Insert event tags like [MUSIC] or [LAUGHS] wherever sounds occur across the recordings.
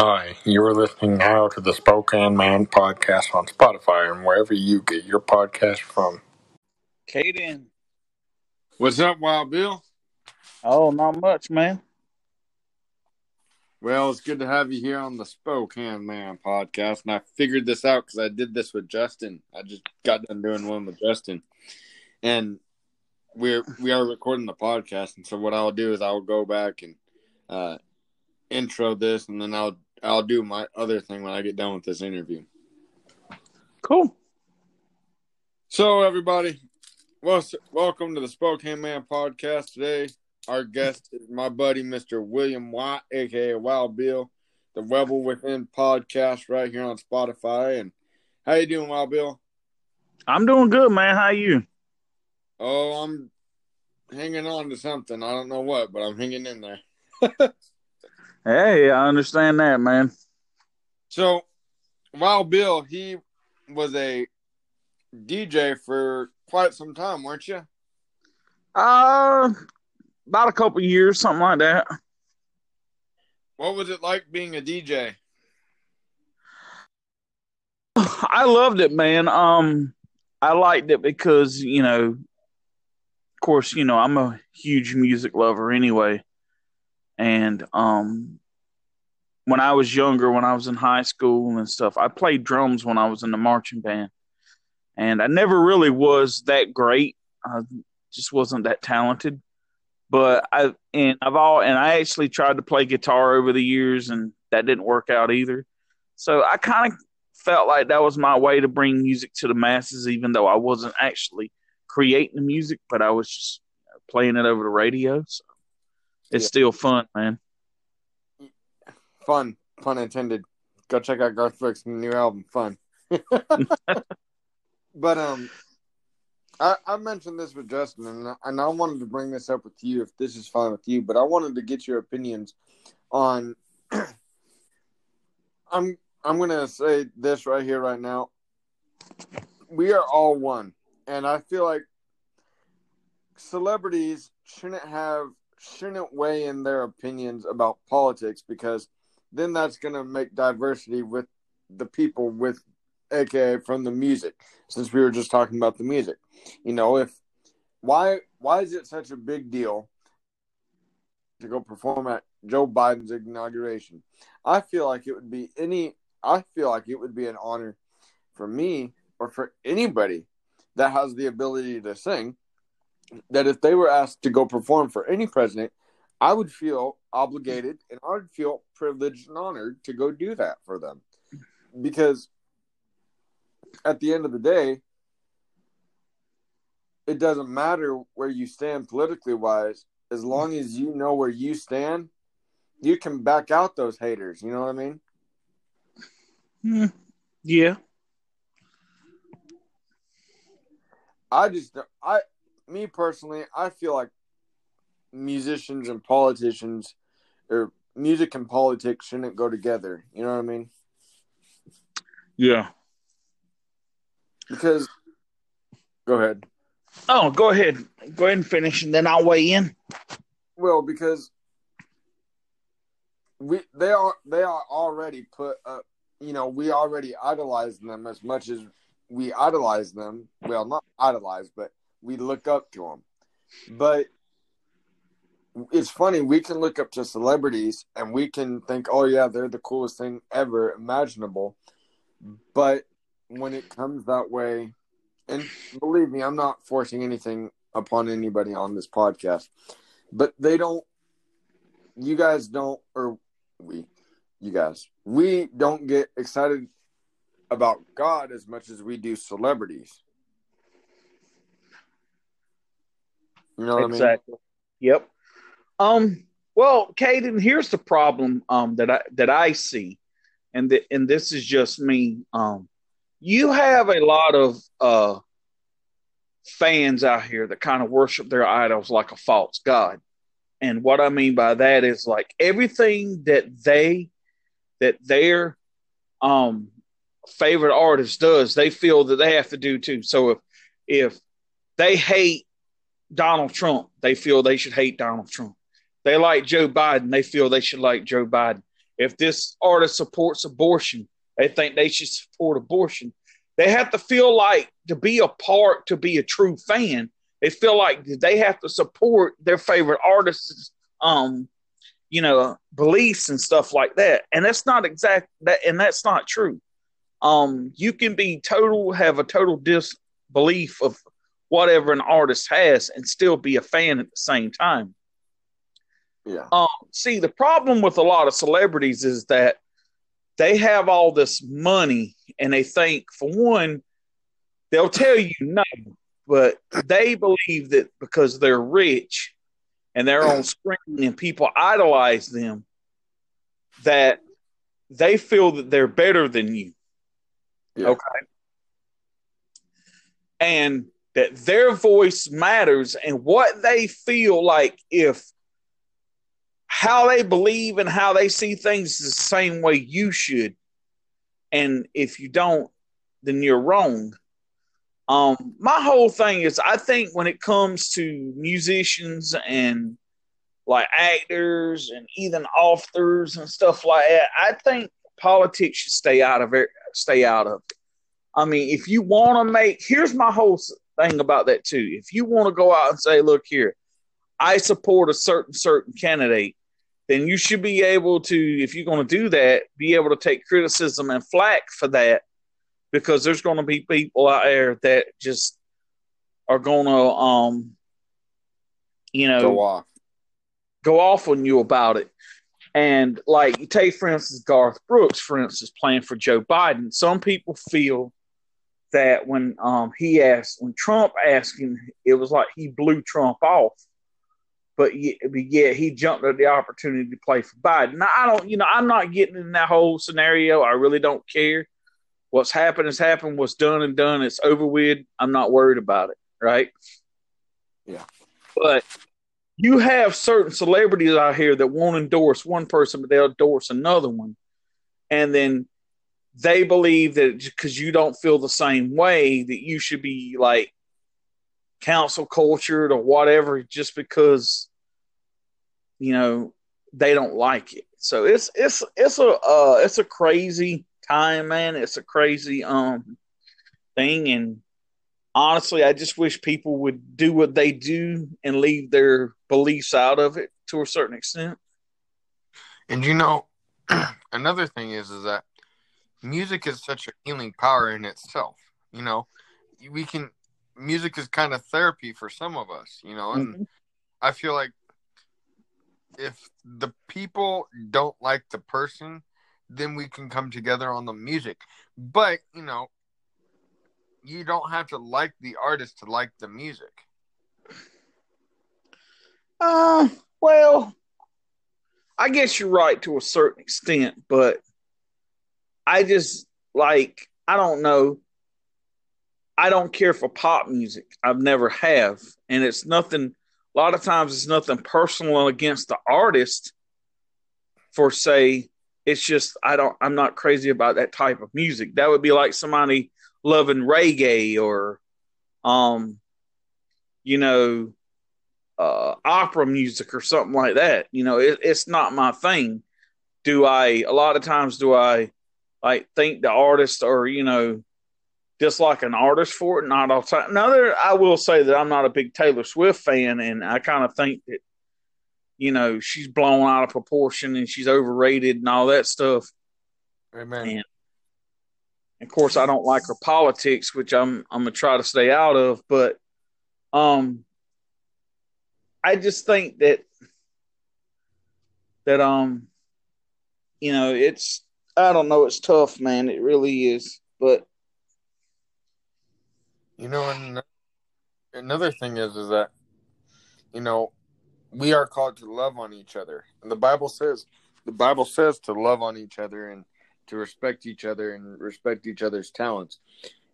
Hi, you are listening now to the Spokane Man podcast on Spotify and wherever you get your podcast from. Caden. What's up, Wild Bill? Oh, not much, man. Well, it's good to have you here on the Spokane Man podcast. And I figured this out because I did this with Justin. I just got done doing one with Justin. And we're we are recording the podcast. And so what I'll do is I'll go back and uh, intro this and then I'll I'll do my other thing when I get done with this interview. Cool. So everybody, well, welcome to the Spokane Man podcast today. Our guest is my buddy, Mr. William White, aka Wild Bill, the Rebel Within podcast right here on Spotify. And how you doing, Wild Bill? I'm doing good, man. How you? Oh, I'm hanging on to something. I don't know what, but I'm hanging in there. [LAUGHS] hey, I understand that, man. So, Wild Bill, he was a DJ for quite some time, weren't you? Uh, about a couple years, something like that. What was it like being a DJ? I loved it, man. Um, I liked it because you know, of course, you know, I'm a huge music lover anyway, and um, when I was younger, when I was in high school and stuff, I played drums when I was in the marching band, and I never really was that great. I just wasn't that talented but I and I've all and I actually tried to play guitar over the years and that didn't work out either. So I kind of felt like that was my way to bring music to the masses, even though I wasn't actually creating the music, but I was just playing it over the radio. So it's yeah. still fun, man. Fun, pun intended. Go check out Garth Brooks' new album, Fun. [LAUGHS] but um, I, I mentioned this with Justin, and and I wanted to bring this up with you if this is fine with you. But I wanted to get your opinions on. [CLEARS THROAT] I'm I'm gonna say this right here, right now. We are all one, and I feel like celebrities shouldn't have shouldn't weigh in their opinions about politics because then that's gonna make diversity with the people with aka from the music since we were just talking about the music. You know if why why is it such a big deal to go perform at joe biden's inauguration? I feel like it would be any i feel like it would be an honor for me or for anybody that has the ability to sing that if they were asked to go perform for any president i would feel obligated and i would feel privileged and honored to go do that for them because at the end of the day, it doesn't matter where you stand politically wise, as long as you know where you stand, you can back out those haters. You know what I mean? Mm, yeah. I just, I, me personally, I feel like musicians and politicians, or music and politics, shouldn't go together. You know what I mean? Yeah. Because, go ahead. Oh, go ahead. Go ahead and finish, and then I'll weigh in. Well, because we they are they are already put up. You know, we already idolize them as much as we idolize them. Well, not idolize, but we look up to them. But it's funny we can look up to celebrities and we can think, oh yeah, they're the coolest thing ever imaginable. But when it comes that way, and believe me, I'm not forcing anything upon anybody on this podcast, but they don't, you guys don't, or we, you guys, we don't get excited about God as much as we do celebrities. You know what exactly. I mean? Yep. Um. Well, Caden, here's the problem um, that I that I see, and the, and this is just me. Um, you have a lot of uh, fans out here that kind of worship their idols like a false god. And what I mean by that is like everything that they that their um favorite artist does, they feel that they have to do too. So if if they hate Donald Trump, they feel they should hate Donald Trump. They like Joe Biden, they feel they should like Joe Biden. if this artist supports abortion, they think they should support abortion. They have to feel like to be a part, to be a true fan, they feel like they have to support their favorite artists, um, you know, beliefs and stuff like that. And that's not exact that, and that's not true. Um, you can be total, have a total disbelief of whatever an artist has, and still be a fan at the same time. Yeah. Um, see, the problem with a lot of celebrities is that they have all this money and they think, for one, they'll tell you no, but they believe that because they're rich and they're on screen and people idolize them, that they feel that they're better than you. Yeah. Okay. And that their voice matters and what they feel like if how they believe and how they see things the same way you should. And if you don't, then you're wrong. Um, my whole thing is I think when it comes to musicians and like actors and even authors and stuff like that, I think politics should stay out of it. Stay out of it. I mean, if you want to make, here's my whole thing about that too. If you want to go out and say, look here, I support a certain certain candidate, then you should be able to, if you're going to do that, be able to take criticism and flack for that, because there's going to be people out there that just are going to, um, you know, Go off. go off on you about it. And like you take, for instance, Garth Brooks, for instance, playing for Joe Biden. Some people feel that when um, he asked, when Trump asked him, it was like he blew Trump off. But yeah, but he jumped at the opportunity to play for Biden. Now I don't, you know, I'm not getting in that whole scenario. I really don't care. What's happened has happened. What's done and done. It's over with. I'm not worried about it. Right. Yeah. But you have certain celebrities out here that won't endorse one person, but they'll endorse another one. And then they believe that because you don't feel the same way, that you should be like cancel cultured or whatever, just because you know they don't like it. So it's it's it's a uh, it's a crazy time, man. It's a crazy um thing, and honestly, I just wish people would do what they do and leave their beliefs out of it to a certain extent. And you know, [CLEARS THROAT] another thing is is that music is such a healing power in itself. You know, we can music is kind of therapy for some of us, you know, and Mhm. I feel like if the people don't like the person, then we can come together on the music. But, you know, you don't have to like the artist to like the music. Uh, well, I guess you're right to a certain extent, but I just like I don't know. I don't care for pop music. I've never have, and it's nothing. A lot of times, it's nothing personal against the artist. For say, it's just I don't. I'm not crazy about that type of music. That would be like somebody loving reggae or, um, you know, uh, opera music or something like that. You know, it, it's not my thing. Do I? A lot of times, do I like think the artists are you know dislike an artist for it? Not all time. Now, I will say that I'm not a big Taylor Swift fan, and I kind of think that you know she's blown out of proportion and she's overrated and all that stuff. Amen. And of course, I don't like her politics, which I'm I'm gonna try to stay out of. But um, I just think that that um, you know, it's I don't know, it's tough, man. It really is. But You know, and another thing is, is that, you know, we are called to love on each other. And the Bible says, the Bible says to love on each other and to respect each other and respect each other's talents.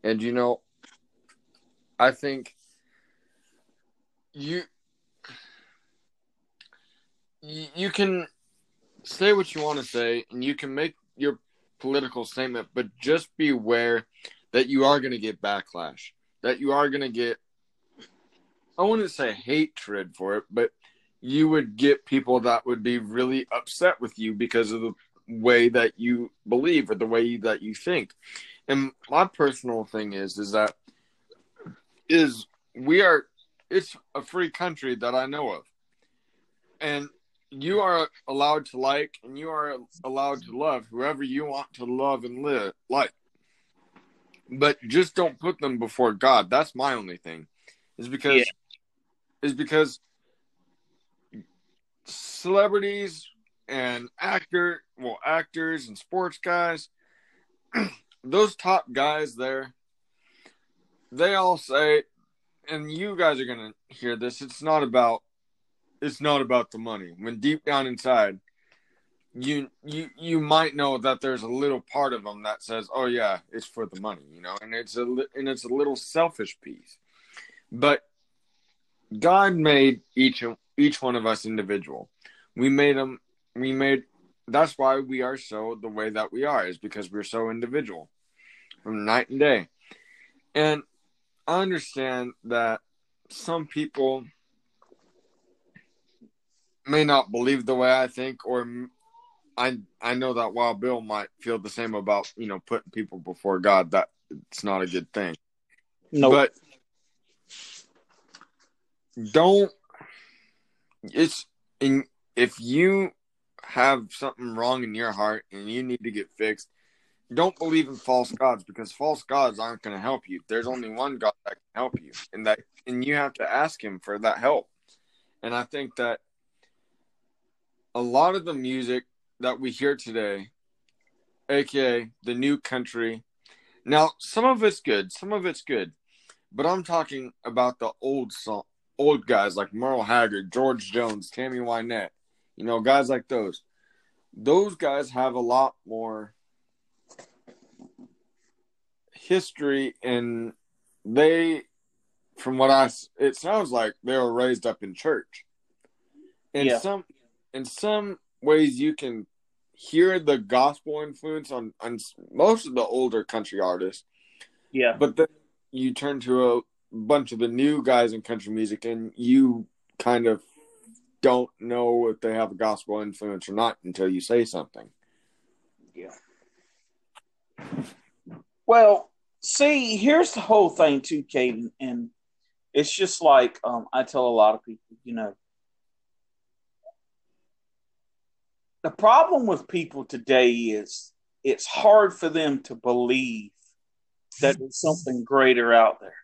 And, you know, I think you, you you can say what you want to say and you can make your political statement, but just beware that you are going to get backlash, that you are going to get, I wouldn't say hatred for it, but you would get people that would be really upset with you because of the way that you believe or the way that you think. And my personal thing is is that is we are it's a free country that I know of. And you are allowed to like and you are allowed to love whoever you want to love and live like. But just don't put them before God. That's my only thing. Is because yeah. is because celebrities and actor well actors and sports guys [CLEARS THROAT] those top guys there they all say and you guys are gonna hear this it's not about it's not about the money. When deep down inside you you you might know that there's a little part of them that says oh yeah it's for the money you know and it's a and it's a little selfish piece. But god made each each one of us individual. We made them we made that's why we are so the way that we are is because we're so individual from night and day. And i understand that some people may not believe the way i think or i i know that wild bill might feel the same about you know putting people before god that it's not a good thing no nope. but don't it's in if you have something wrong in your heart and you need to get fixed, don't believe in false gods because false gods aren't going to help you. There's only one God that can help you, and that and you have to ask Him for that help. And I think that a lot of the music that we hear today, aka the new country, now some of it's good, some of it's good, but I'm talking about the old song, old guys like Merle Haggard, George Jones, Tammy Wynette you know, guys like those. Those guys have a lot more history and they from what I it sounds like they were raised up in church. And yeah. some in some ways you can hear the gospel influence on on most of the older country artists. Yeah. But then you turn to a bunch of the new guys in country music and you kind of don't know if they have a gospel influence or not until you say something. Yeah. Well, see, here's the whole thing too, Caden, and it's just like um, I tell a lot of people, you know, the problem with people today is it's hard for them to believe that there's something greater out there.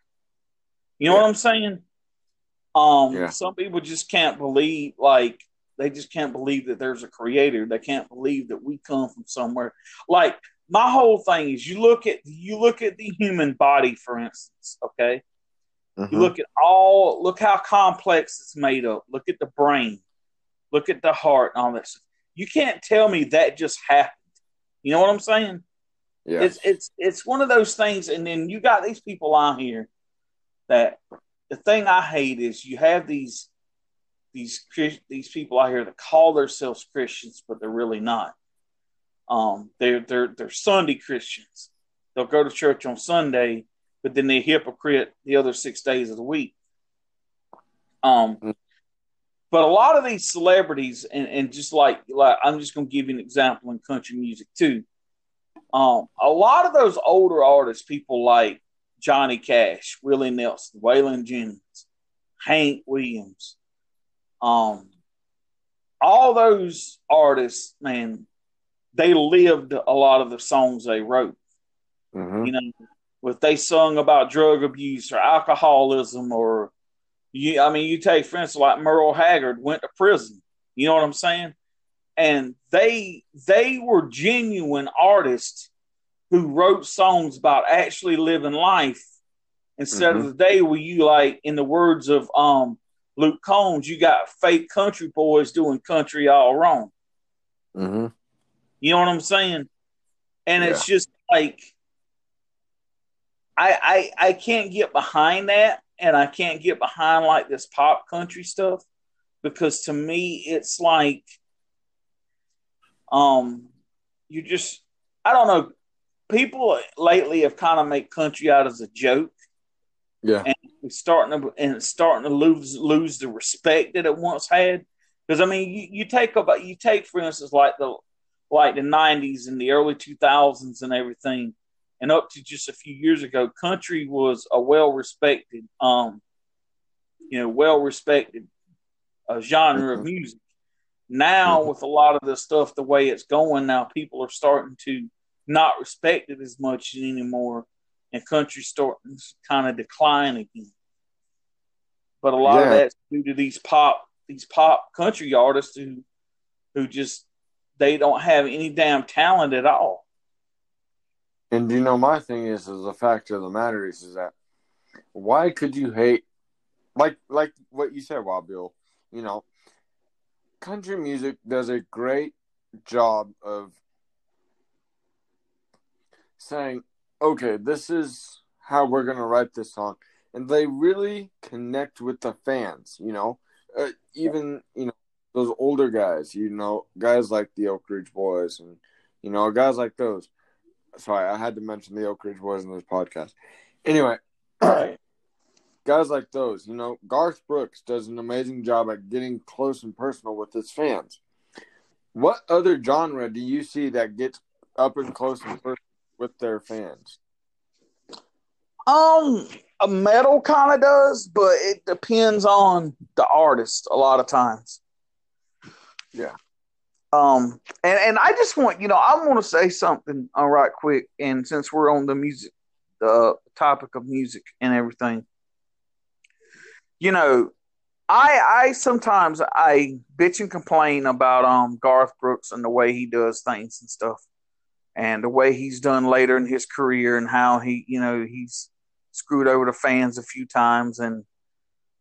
You know yeah. what I'm saying? Um, yeah. some people just can't believe, like, they just can't believe that there's a creator. They can't believe that we come from somewhere. Like, my whole thing is you look at you look at the human body, for instance, okay? Mm-hmm. You look at all look how complex it's made up. Look at the brain, look at the heart and all this. You can't tell me that just happened. You know what I'm saying? Yeah. It's it's it's one of those things, and then you got these people out here that the thing I hate is you have these these these people out here that call themselves Christians, but they're really not. Um, they're they're they're Sunday Christians. They'll go to church on Sunday, but then they hypocrite the other six days of the week. Um, mm. But a lot of these celebrities, and, and just like like I'm just going to give you an example in country music too. Um, a lot of those older artists, people like Johnny Cash, Willie Nelson, Waylon Jennings, Hank Williams, um, all those artists, man, they lived a lot of the songs they wrote. Mm-hmm. You know, if they sung about drug abuse or alcoholism, or you, I mean, you take for instance like Merle Haggard went to prison. You know what I'm saying? And they they were genuine artists who wrote songs about actually living life instead mm-hmm. of the day where you like in the words of um Luke Combs, you got fake country boys doing country all wrong. Mm-hmm. You know what I'm saying? And yeah. it's just like I, I I can't get behind that, and I can't get behind like this pop country stuff because to me it's like um you just I don't know people lately have kind of made country out as a joke. Yeah, and it's starting to and it's starting to lose lose the respect that it once had. Because I mean, you, you take about you take for instance like the like the '90s and the early 2000s and everything, and up to just a few years ago, country was a well respected, um, you know, well respected uh, genre of music. Now, with a lot of the stuff the way it's going now, people are starting to not respect it as much anymore, and country starting to kind of decline again. But a lot Yeah. of that's due to these pop these pop country artists who who just they don't have any damn talent at all. And you know, my thing is, is the fact of the matter is, is that why could you hate, like, like what you said, Wild Bill? You know, country music does a great job of saying, okay, this is how we're gonna write this song, and they really connect with the fans. You know, uh, even you know those older guys. You know, guys like the Oak Ridge Boys, and you know, guys like those sorry, I had to mention the Oak Ridge Boys in this podcast. Anyway, [CLEARS THROAT] guys like those, you know, Garth Brooks does an amazing job at getting close and personal with his fans. What other genre do you see that gets up and close and personal with their fans? Um, a metal kind of does, but it depends on the artist a lot of times. Yeah. Um, and and I just want you know I want to say something uh, right quick, and since we're on the music, the topic of music and everything, you know, I I sometimes I bitch and complain about um Garth Brooks and the way he does things and stuff, and the way he's done later in his career and how he you know he's screwed over the fans a few times and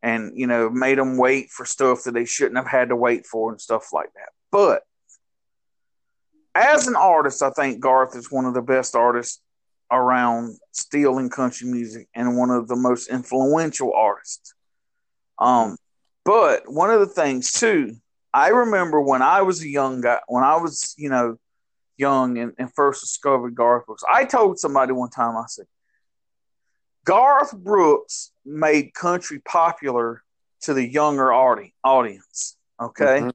and you know made them wait for stuff that they shouldn't have had to wait for and stuff like that. But as an artist, I think Garth is one of the best artists around steel and country music and one of the most influential artists. Um, but one of the things too, I remember when I was a young guy, when I was, you know, young and, and first discovered Garth Brooks, I told somebody one time, I said, Garth Brooks made country popular to the younger audi- audience. Okay. Mhm.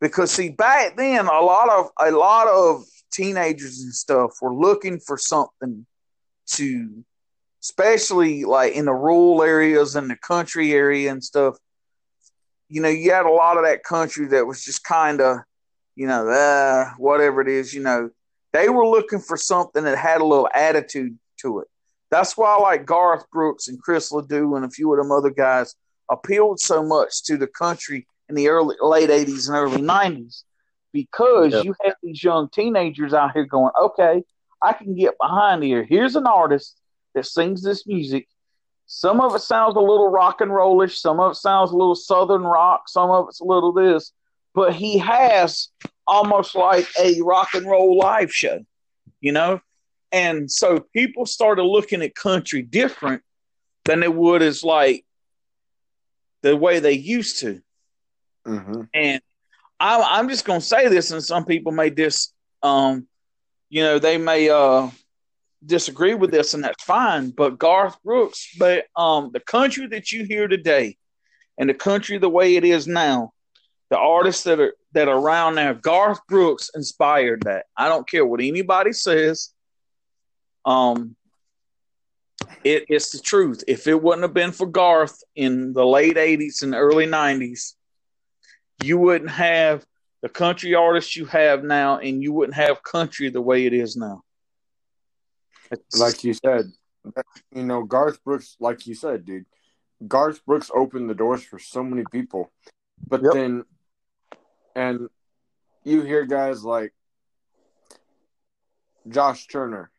Because see, back then a lot of a lot of teenagers and stuff were looking for something to especially like in the rural areas and the country area and stuff. You know, you had a lot of that country that was just kind of, you know, uh, whatever it is, you know, they were looking for something that had a little attitude to it. That's why like Garth Brooks and Chris Ledoux and a few of them other guys appealed so much to the country in the early late eighties and early nineties because Yep. you had these young teenagers out here going, okay, I can get behind here. Here's an artist that sings this music. Some of it sounds a little rock and rollish, some of it sounds a little southern rock, some of it's a little this, but he has almost like a rock and roll live show, you know? And so people started looking at country different than they would as like the way they used to. Mm-hmm. And I'm, I'm just going to say this, and some people may dis, um, you know, they may uh, disagree with this, and that's fine. But Garth Brooks, but um, the country that you hear today, and the country the way it is now, the artists that are that are around now, Garth Brooks inspired that. I don't care what anybody says. Um, it, it's the truth. If it wouldn't have been for Garth in the late '80s and early '90s, you wouldn't have the country artists you have now, and you wouldn't have country the way it is now. It's- Like you said, you know, Garth Brooks, like you said, dude, Garth Brooks opened the doors for so many people. But Yep. then, and you hear guys like Josh Turner.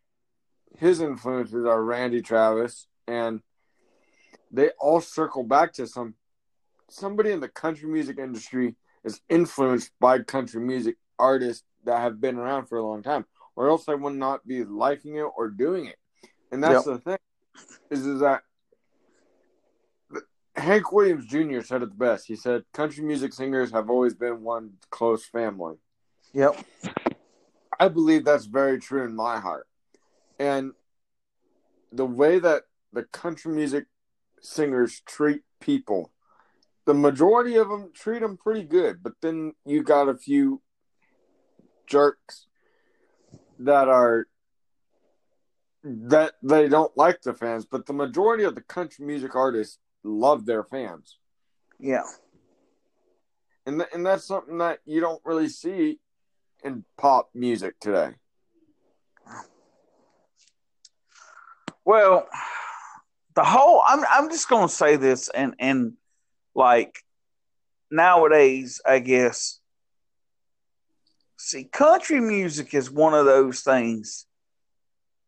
His influences are Randy Travis, and they all circle back to some somebody in the country music industry is influenced by country music artists that have been around for a long time, or else they would not be liking it or doing it. And that's the thing is, is that Hank Williams Jr. said it the best. He said, "Country music singers have always been one close family." Yep. I believe that's very true in my heart. And the way that the country music singers treat people, the majority of them treat them pretty good, but then you got a few jerks that are that they don't like the fans, but the majority of the country music artists love their fans. Yeah. And th- and that's something that you don't really see in pop music today. Well, the whole I'm I'm just gonna say this and and like nowadays, I guess. See, country music is one of those things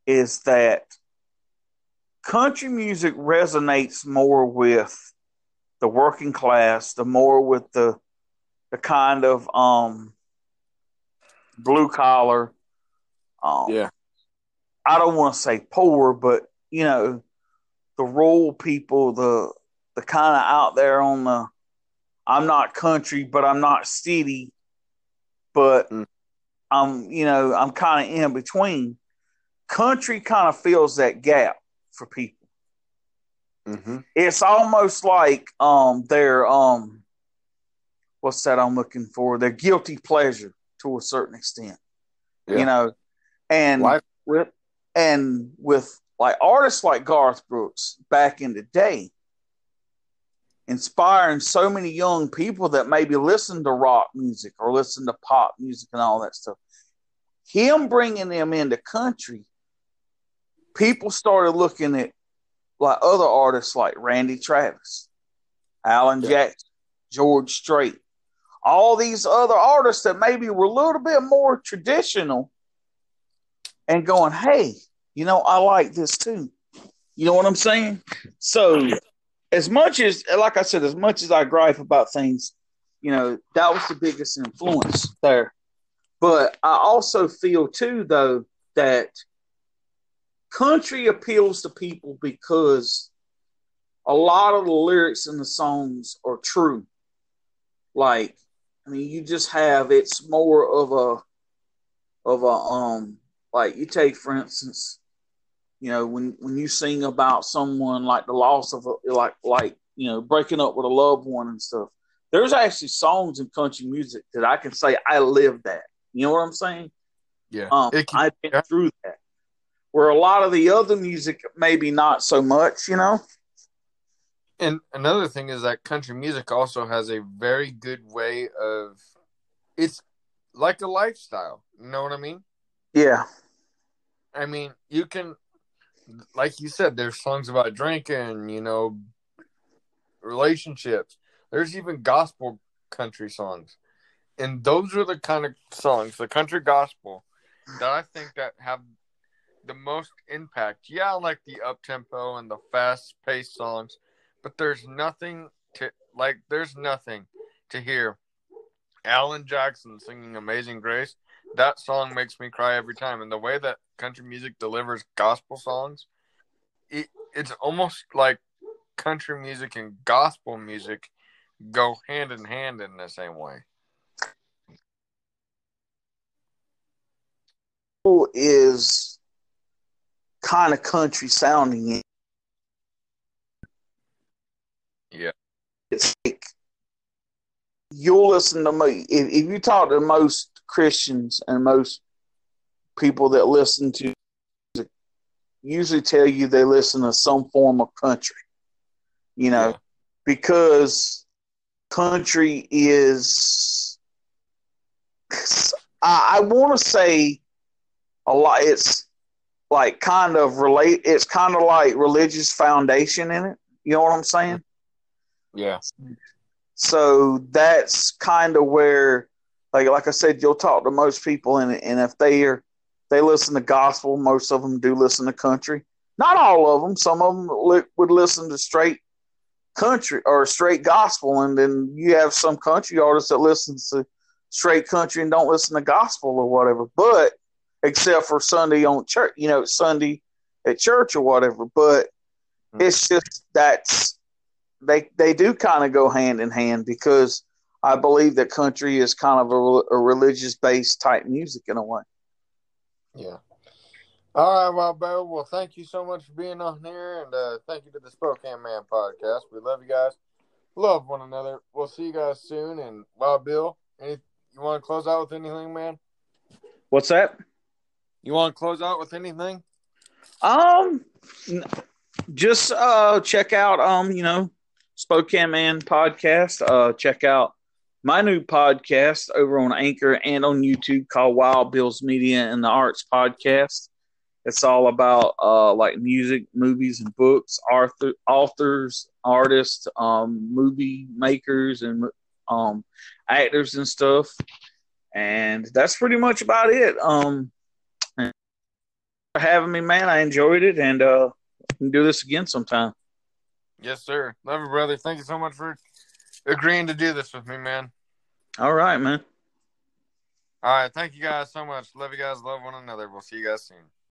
is that country music resonates more with the working class, the more with the the kind of um blue collar um Yeah. I don't want to say poor, but you know, the rural people, the the kind of out there on the I'm not country, but I'm not city, but Mm. I'm you know I'm kind of in between. Country kind of fills that gap for people. Mm-hmm. It's almost like um their um what's that I'm looking for? Their guilty pleasure to a certain extent. Yeah. You know, and Life- and with like artists like Garth Brooks back in the day, inspiring so many young people that maybe listen to rock music or listen to pop music and all that stuff. Him bringing them into country, people started looking at like other artists like Randy Travis, Alan Yeah. Jackson, George Strait, all these other artists that maybe were a little bit more traditional and going, hey, you know, I like this too. You know what I'm saying? So, as much as, like I said, as much as I gripe about things, you know, that was the biggest influence there. But I also feel too, though, that country appeals to people because a lot of the lyrics in the songs are true. Like, I mean, you just have it's more of a of a um like you take for instance, you know, when when you sing about someone like the loss of a like like you know breaking up with a loved one and stuff. There's actually songs in country music that I can say I lived that. You know what I'm saying? Yeah. Um, can- I've been yeah. through that. Where a lot of the other music, maybe not so much, you know. And another thing is that country music also has a very good way of it's like a lifestyle. You know what I mean? Yeah, I mean, you can like you said, there's songs about drinking, you know, relationships. There's even gospel country songs. And those are the kind of songs, the country gospel, that I think that have the most impact. Yeah, I like the up tempo and the fast paced songs, but there's nothing to like there's nothing to hear Alan Jackson singing Amazing Grace. That song makes me cry every time. And the way that country music delivers gospel songs, it, it's almost like country music and gospel music go hand in hand in the same way. Is kind of country sounding. Yeah. It's like you'll listen to me if, if you talk to most Christians and most people that listen to music, usually tell you they listen to some form of country. You know, Yeah. because country is I, I want to say a lot it's like kind of relate it's kind of like religious foundation in it you know what i'm saying Yeah. So that's kind of where like like i said you'll talk to most people and, and if they are they listen to gospel most of them do listen to country. Not all of them some of them li- would listen to straight country or straight gospel and then you have some country artists that listens to straight country and don't listen to gospel or whatever but except for sunday on church you know sunday at church or whatever but hmm. it's just that's they they do kind of go hand in hand because I believe that country is kind of a, a religious based type music in a way. Yeah. All right, well, Bill. Well, thank you so much for being on here, and uh, thank you to the Spokane Man podcast. We love you guys, love one another. We'll see you guys soon. And Wild Bill, any you want to close out with anything, man? What's that? You want to close out with anything? Um, just uh, check out um, you know, Spokane Man podcast. Uh, check out my new podcast over on Anchor and on YouTube called Wild Bills Media and the Arts Podcast. It's all about uh, like music, movies, and books, author, authors, artists, um, movie makers, and um, actors and stuff. And that's pretty much about it. Um, for having me, man. I enjoyed it, and uh, we can do this again sometime. Yes, sir. Love you, brother. Thank you so much for agreeing to do this with me, man. All right, man. All right. Thank you guys so much. Love you guys. Love one another. We'll see you guys soon.